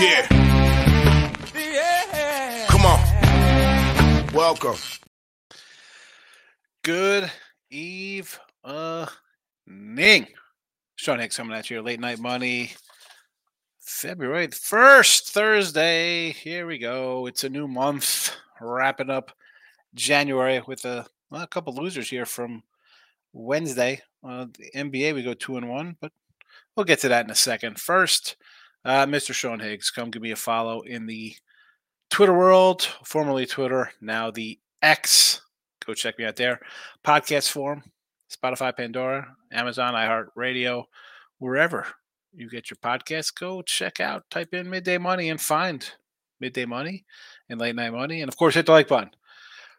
Yeah. yeah. Come on. Welcome. Good eve uh ning. Sean Higgs coming at you late night money. February 1st, Thursday. Here we go. It's a new month. Wrapping up January with a, well, a couple losers here from Wednesday. Uh, the NBA, we go two and one, but we'll get to that in a second. First, uh, Mr. Sean Higgs, come give me a follow in the Twitter world, formerly Twitter, now the X. Go check me out there. Podcast form, Spotify, Pandora, Amazon, iHeartRadio, wherever you get your podcast. Go check out, type in Midday Money and find Midday Money and Late Night Money. And of course, hit the like button.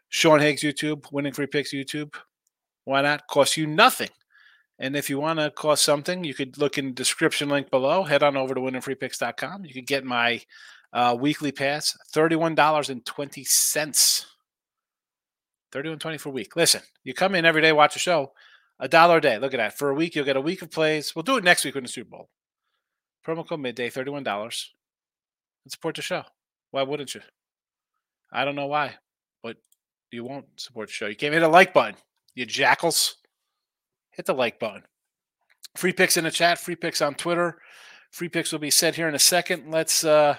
Sean Higgs YouTube, Winning Free Picks YouTube. Why not? Cost you nothing. And if you want to cost something, you could look in the description link below. Head on over to winningfreepicks.com. You could get my uh, weekly pass, $31.20. Thirty-one twenty for a week. Listen, you come in every day, watch a show, a dollar a day. Look at that. For a week, you'll get a week of plays. We'll do it next week in the Super Bowl. Promo code midday, $31. And support the show. Why wouldn't you? I don't know why, but you won't support the show. You can't hit a like button, you jackals. Hit the like button. Free picks in the chat, free picks on Twitter. Free picks will be set here in a second. Let's uh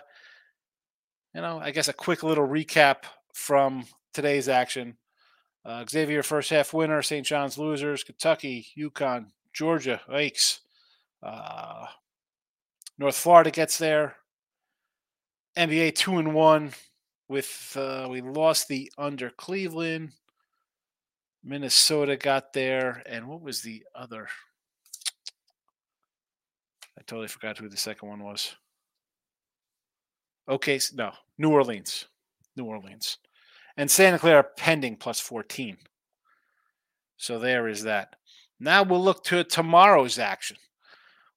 you know, I guess a quick little recap from today's action. Uh, Xavier first half winner, St. John's losers, Kentucky, UConn, Georgia, Akes, uh, North Florida gets there. NBA two and one with uh, we lost the under Cleveland. Minnesota got there, and what was the other? I totally forgot who the second one was. Okay, no, New Orleans, New Orleans, and Santa Clara pending plus fourteen. So there is that. Now we'll look to tomorrow's action.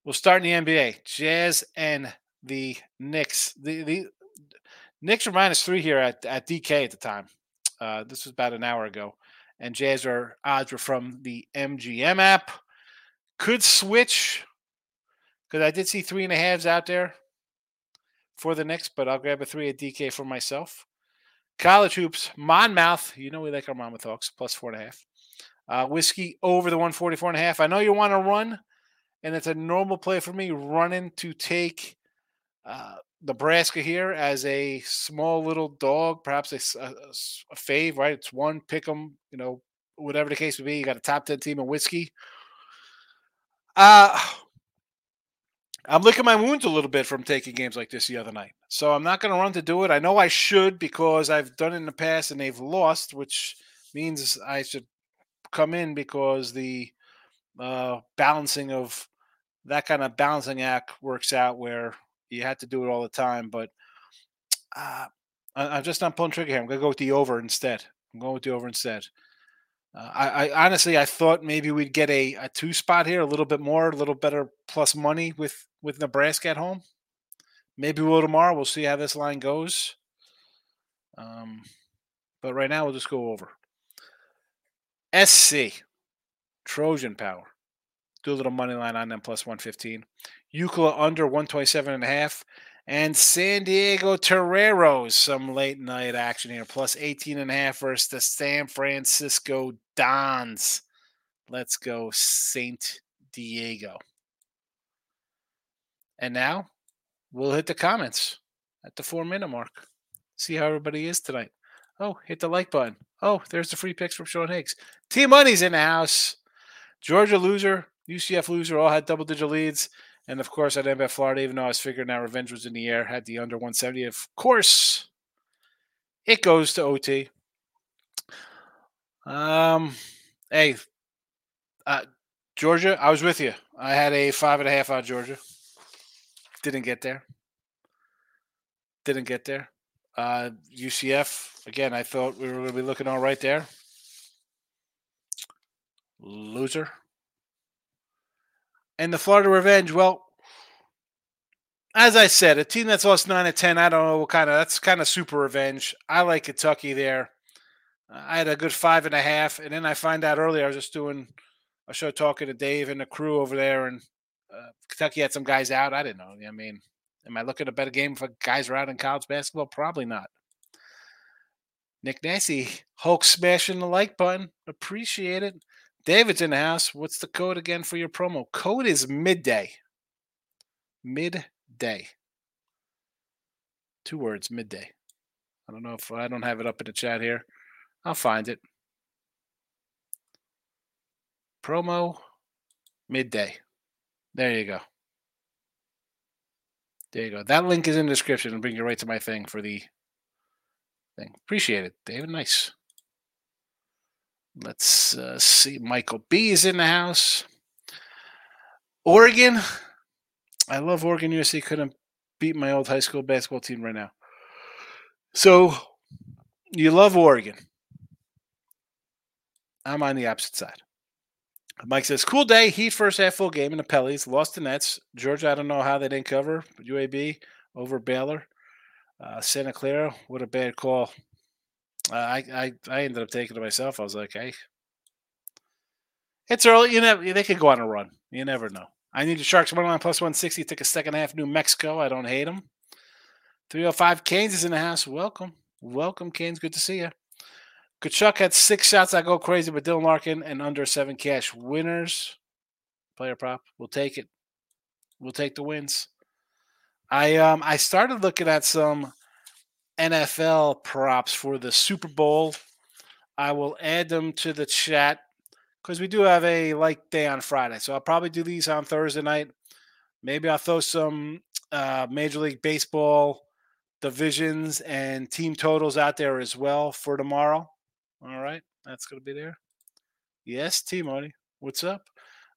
We'll start in the NBA. Jazz and the Knicks. The the Knicks are minus three here at, at DK at the time. Uh, this was about an hour ago. And Jazz are odds were from the MGM app. Could switch because I did see three and a halves out there for the Knicks, but I'll grab a three at DK for myself. College hoops, Monmouth. You know we like our Monmouth Hawks, plus four and a half. Uh, whiskey over the 144 and a half. I know you want to run and it's a normal play for me running to take uh, Nebraska here as a small little dog, perhaps a, a, a fave, right? It's one, pick them, you know, whatever the case may be. You got a top 10 team of whiskey. Uh, I'm licking my wounds a little bit from taking games like this the other night. So I'm not going to run to do it. I know I should because I've done it in the past and they've lost, which means I should come in because the uh, balancing of that kind of balancing act works out where you had to do it all the time. But uh, I, am just not pulling trigger here. I'm gonna go with the over instead. I'm going with the over instead. Uh, I, I, honestly I thought maybe we'd get a, a two spot here, a little bit more, a little better plus money with with Nebraska at home. Maybe we'll tomorrow. We'll see how this line goes. Um, but right now we'll just go over. SC Trojan Power. Do a little money line on them plus 115. Euclid under 127 and a half. And San Diego Toreros, some late night action here, plus 18 and a half versus the San Francisco Dons. Let's go, Saint Diego. And now we'll hit the comments at the four minute mark. See how everybody is tonight. Oh, hit the like button. Oh, there's the free picks from Sean Higgs. T Money's in the house. Georgia loser, UCF loser all had double digit leads. And of course, at MF Florida, even though I was figuring out revenge was in the air, had the under 170. Of course, it goes to OT. Um, hey, uh, Georgia, I was with you. I had a five and a half on Georgia. Didn't get there. Didn't get there. Uh, UCF, again, I thought we were going to be looking all right there. Loser. And the Florida Revenge, well, as I said, a team that's lost nine to ten. I don't know what kind of that's kind of super revenge. I like Kentucky there. I had a good five and a half, and then I find out earlier I was just doing a show talking to Dave and the crew over there, and uh, Kentucky had some guys out. I didn't know. I mean, am I looking at a better game if guys are out in college basketball? Probably not. Nick Nancy, Hulk smashing the like button. Appreciate it. David's in the house. What's the code again for your promo? Code is midday. Midday. Two words, midday. I don't know if I don't have it up in the chat here. I'll find it. Promo midday. There you go. There you go. That link is in the description and bring you right to my thing for the thing. Appreciate it, David. Nice. Let's uh, see. Michael B is in the house. Oregon. I love Oregon USC. Couldn't beat my old high school basketball team right now. So you love Oregon. I'm on the opposite side. Mike says, cool day. Heat first half full game in the Pellies. Lost the Nets. Georgia, I don't know how they didn't cover. UAB over Baylor. Uh, Santa Clara, what a bad call. Uh, I, I I ended up taking it myself. I was like, hey, it's early. You never they could go on a run. You never know. I need the Sharks one line plus one sixty. Take a second half. New Mexico. I don't hate them. Three hundred five. Canes is in the house. Welcome, welcome, Canes. Good to see you. Tkachuk had six shots. I go crazy, but Dylan Larkin and under seven cash winners. Player prop. We'll take it. We'll take the wins. I um I started looking at some NFL props for the Super Bowl. I will add them to the chat because we do have a light day on Friday. So I'll probably do these on Thursday night. Maybe I'll throw some uh, Major League Baseball divisions and team totals out there as well for tomorrow. All right, that's going to be there. Yes, T Money. What's up?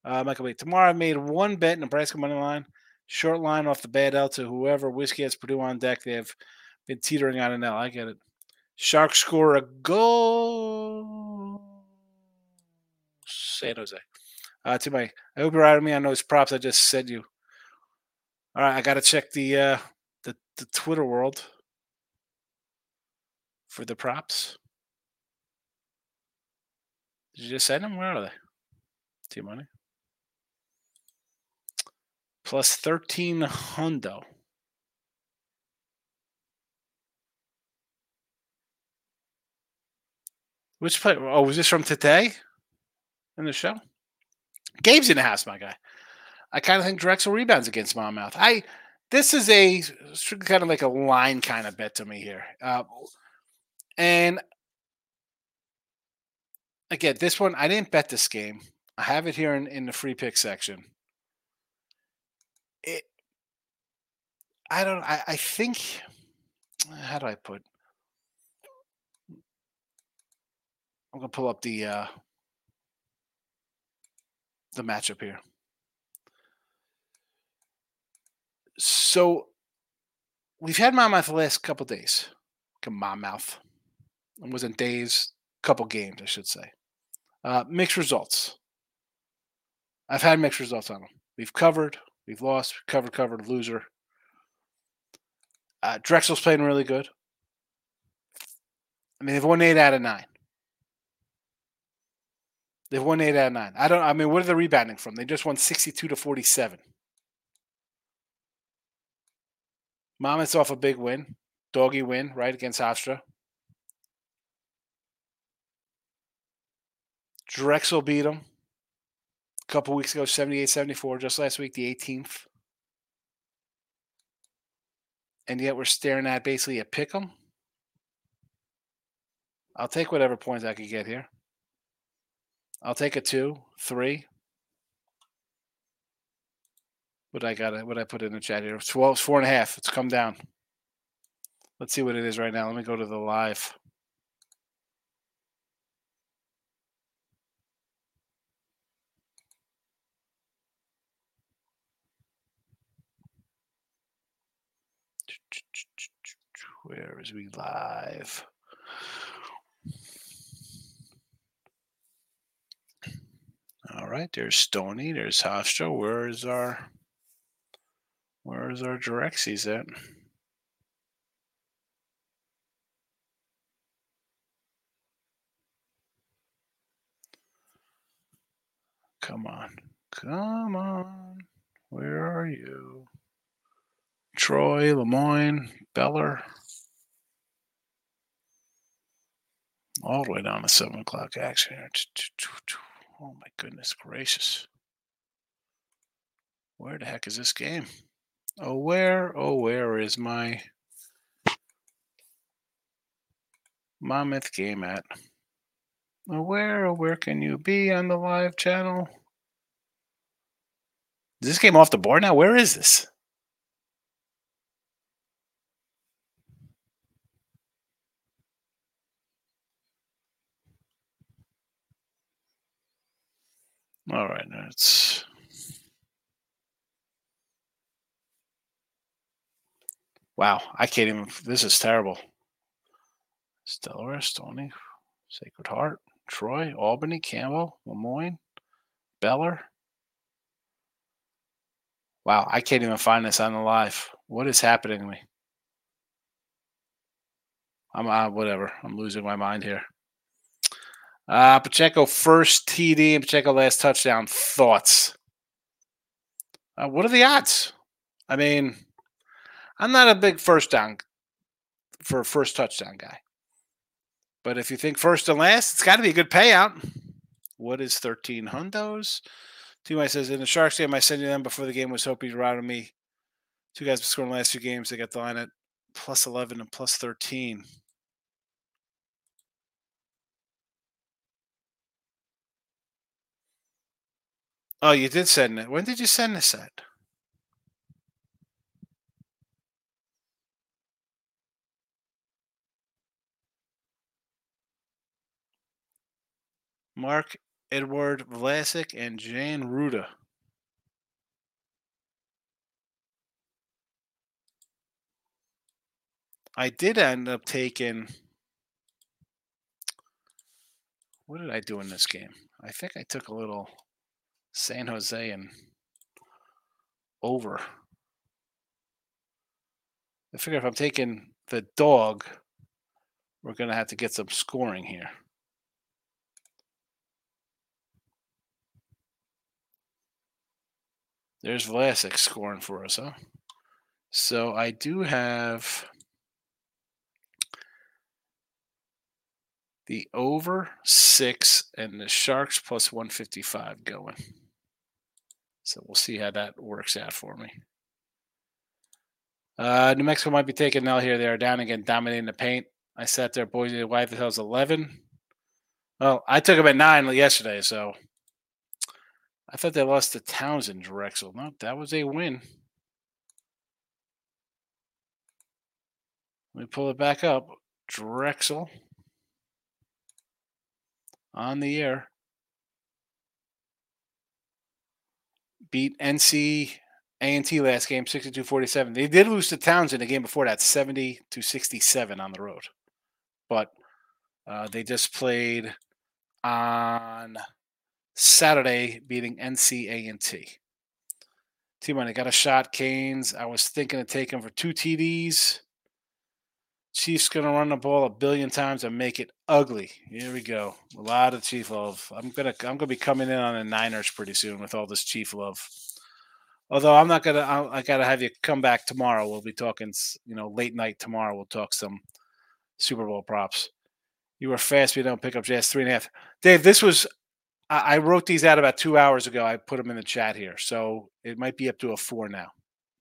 Uh, Michael Wait. Tomorrow I made one bet in Nebraska money line, short line off the bad L to whoever whiskey has Purdue on deck. They have been teetering on an. I get it. Sharks score a goal. San Jose. Uh, to my, I hope you're out of me on those props I just said you. All right, I got to check the uh, the the Twitter world for the props. Did you just send them? Where are they? T money. Plus 13 hundo. Which play? Oh, was this from today in the show? Gabe's in the house, my guy. I kind of think Drexel rebounds against Monmouth. I this is a kind of like a line kind of bet to me here, uh, and again, this one I didn't bet this game. I have it here in, in the free pick section. It, I don't. I, I think. How do I put? I'm gonna pull up the uh, the matchup here. So we've had Monmouth the last couple days. Come Monmouth. It wasn't days, couple games, I should say. Uh, mixed results. I've had mixed results on them. We've covered, we've lost, covered, covered, loser. Uh, Drexel's playing really good. I mean, they've won eight out of nine. They've won eight out of nine. I don't. I mean, what are they rebounding from? They just won sixty-two to forty-seven. Monmouth's off a big win, doggy win, right against Hofstra. Drexel beat them a couple weeks ago, 78 74. Just last week, the 18th. And yet we're staring at basically a pick 'em. I'll take whatever points I can get here. I'll take a two, three. What I got? What I put in the chat here? Twelve, four and a half. It's come down. Let's see what it is right now. Let me go to the live. Where is we live? All right, there's Stony, there's Hofstra. Where is our where is our Direxies at? Come on. Come on. Where are you? Troy, Le Moyne, Beller. All the way down to seven o'clock action. Oh my goodness gracious. Where the heck is this game? Oh, where? Oh, where is my Monmouth game at? Oh, where? Oh, where can you be on the live channel? Is this game off the board now? Where is this? All right, let's. Wow, I can't even. This is terrible. Delaware, Stony, Sacred Heart, Troy, Albany, Campbell, Le Moyne, Beller. Wow, I can't even find this on the live. What is happening to me? I'm uh, whatever. I'm losing my mind here. Uh, Pacheco first TD and Pacheco last touchdown. Thoughts? Uh, what are the odds? I mean, I'm not a big first down for first touchdown guy. But if you think first and last, it's got to be a good payout. What is 13 hundos? T.Y. says, in the Sharks game, I sent you them before the game was hoping to ride on me. Two guys scored in the last two games. They got the line at plus 11 and plus 13. Oh, you did send it. When did you send this at? Mark Edward Vlasic and Jan Rutta. I did end up taking. What did I do in this game? I think I took a little San Jose and over. I figure if I'm taking the dog, we're going to have to get some scoring here. There's Vlasic scoring for us, huh? So I do have the over six and the Sharks plus 155 going. So we'll see how that works out for me. Uh, New Mexico might be taking L here. They are down again, dominating the paint. I sat there, Boise White the hell's 11. Well, I took them at nine yesterday, so I thought they lost to Towson Drexel. No, that was a win. Let me pull it back up. Drexel on the air. Beat NC A&T last game 62-47. They did lose to Towson the game before that 70 to 67 on the road. But uh, they just played on Saturday beating NC A&T. T-Money got a shot, Canes. I was thinking of taking for two TDs. Chiefs gonna run the ball a billion times and make it ugly. Here we go. A lot of Chief love. I'm gonna I'm gonna be coming in on the Niners pretty soon with all this Chief love. Although I'm not gonna I, I gotta have you come back tomorrow. We'll be talking you know late night tomorrow. We'll talk some Super Bowl props. You were fast. We don't pick up jazz three and a half. Dave, this was I, wrote these out about two hours ago. I put them in the chat here, so it might be up to a four now.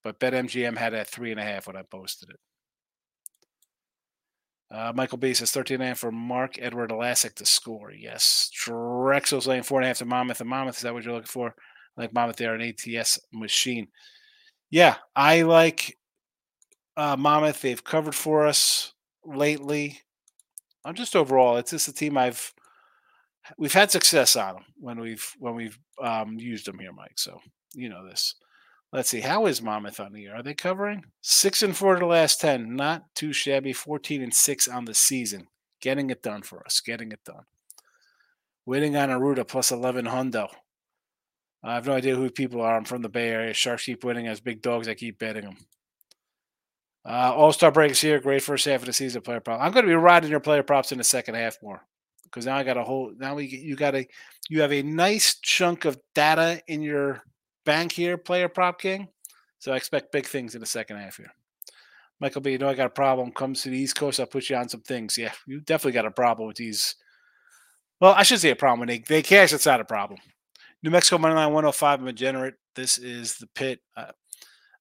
But BetMGM had it at three and a half when I posted it. Uh, Michael B says 13 and a half for Mark Edward Vlasic to score. Yes. Drexel's laying four and a half to Monmouth. And Monmouth, is that what you're looking for? Like Monmouth, they're an ATS machine. Yeah, I like uh, Monmouth. They've covered for us lately. I'm just overall, it's just a team I've we've had success on them when we've when we've um, used them here, Mike. So you know this. Let's see. How is Monmouth on the year? Are they covering six and four to the last ten? Not too shabby. Fourteen and six on the season. Getting it done for us. Getting it done. Waiting on Aruda plus eleven hundo. I have no idea who people are. I'm from the Bay Area. Sharks keep winning as big dogs. I keep betting them. Uh, All Star breaks here. Great first half of the season. Player prop. I'm going to be riding your player props in the second half more because now I got a whole now we you got a you have a nice chunk of data in your bank here, player prop king. So I expect big things in the second half here. Michael B, you know I got a problem. Comes to the East Coast, I'll put you on some things. Yeah, you definitely got a problem with these. Well, I should say a problem. They, they cash, it's not a problem. New Mexico money line 105. I'm a generate. This is the pit. Uh,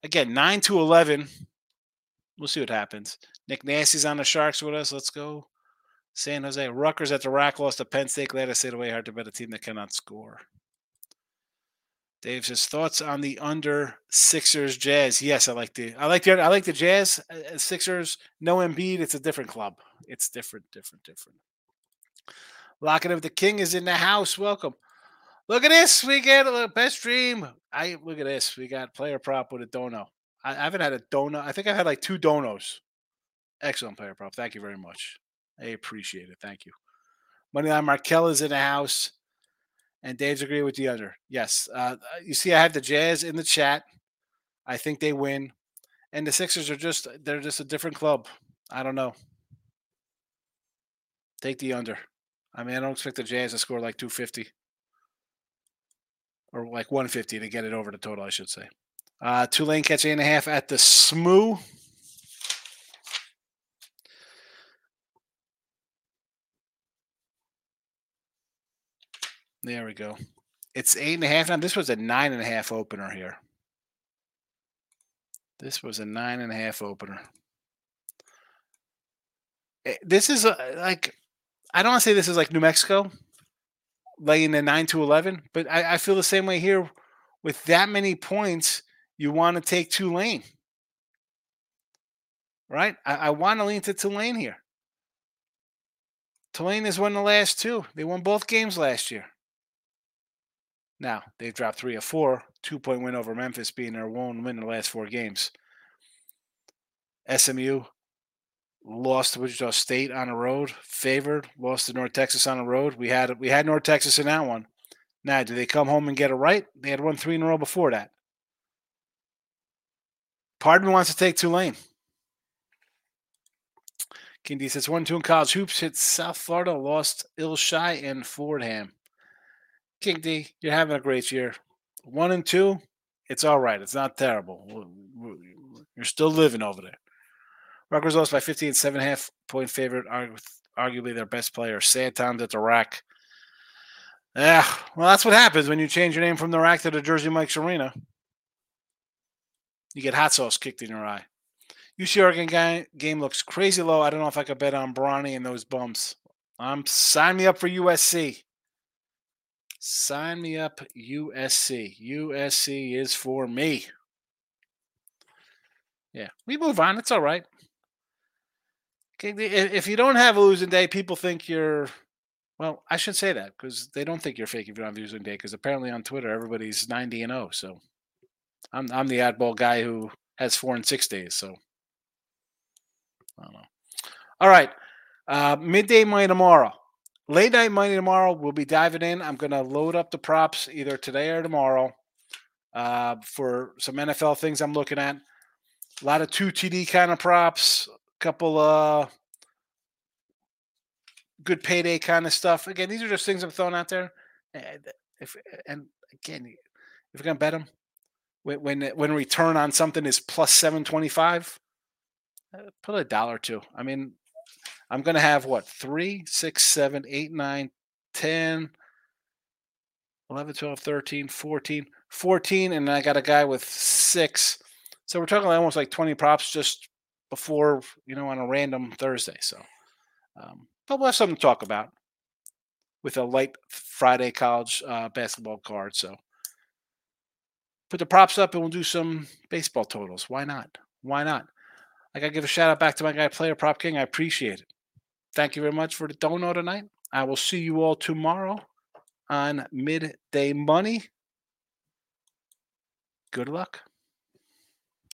again, 9 to 11. We'll see what happens. Nick Nasty's on the Sharks with us. Let's go. San Jose. Rutgers at the rack lost to Penn State. Glad I stayed away. Hard to bet a team that cannot score. Dave says thoughts on the under Sixers Jazz. Yes, I like the I like the I like the Jazz uh, Sixers. No Embiid. It's a different club. It's different, different, different. Locking up the King is in the house. Welcome. Look at this. We get a best dream. I look at this. We got player prop with a dono. I, haven't had a dono. I think I've had like two donos. Excellent player prop. Thank you very much. I appreciate it. Thank you. Moneyline Markel is in the house. And Dave's agree with the under. Yes. Uh, you see, I have the Jazz in the chat. I think they win. And the Sixers are just, they're just a different club. I don't know. Take the under. I mean, I don't expect the Jazz to score like 250 or like 150 to get it over the total, I should say. Uh, Tulane catch eight and a half at the SMU. There we go. It's eight and a half now. This was a nine and a half opener here. This was a nine and a half opener. Eh, this is a, like, I don't want to say this is like New Mexico, laying the nine to eleven, but I, I feel the same way here. With that many points, you want to take Tulane, right? I, I want to lean to Tulane here. Tulane has won the last two. They won both games last year. Now they've dropped three of four, two point win over Memphis being their one win in the last four games. SMU lost to Wichita State on the road, favored, lost to North Texas on the road. We had we had North Texas in that one. Now, do they come home and get it right? They had won three in a row before that. Pardon wants to take Tulane. King says one two in college hoops hit South Florida, lost Illshai and Fordham. King D, you're having a great year. One and two, it's all right. It's not terrible. You're still living over there. Rutgers lost by 15, seven and a half point favorite, arguably their best player. Santon's at the rack. Yeah, well, that's what happens when you change your name from the rack to the Jersey Mike's Arena. You get hot sauce kicked in your eye. UC Oregon game looks crazy low. I don't know if I could bet on Bronny and those bums. Um, sign me up for USC. Sign me up, USC. USC is for me. Yeah, we move on. It's all right. If you don't have a losing day, people think you're. Well, I should say that because they don't think you're fake if you don't have a losing day. Because apparently on Twitter, everybody's ninety and zero. Oh, so, I'm I'm the oddball guy who has four and six days. So, I don't know. All right, uh, midday money tomorrow. Late night money tomorrow. We'll be diving in. I'm going to load up the props either today or tomorrow uh, for some NFL things I'm looking at. A lot of two TD kind of props. A couple uh good payday kind of stuff. Again, these are just things I'm throwing out there. And if and again, if you're gonna bet them, when when when return on something is plus seven twenty five, uh, put a dollar or two. I mean, I'm going to have what? 3, 6, 7, 8, 9, 10, 11, 12, 13, 14, 14. And I got a guy with six. So we're talking almost like 20 props just before, you know, on a random Thursday. So, um, but we'll have something to talk about with a light Friday college uh, basketball card. So put the props up and we'll do some baseball totals. Why not? Why not? I got to give a shout out back to my guy, Player Prop King. I appreciate it. Thank you very much for the dono tonight. I will see you all tomorrow on Midday Money. Good luck.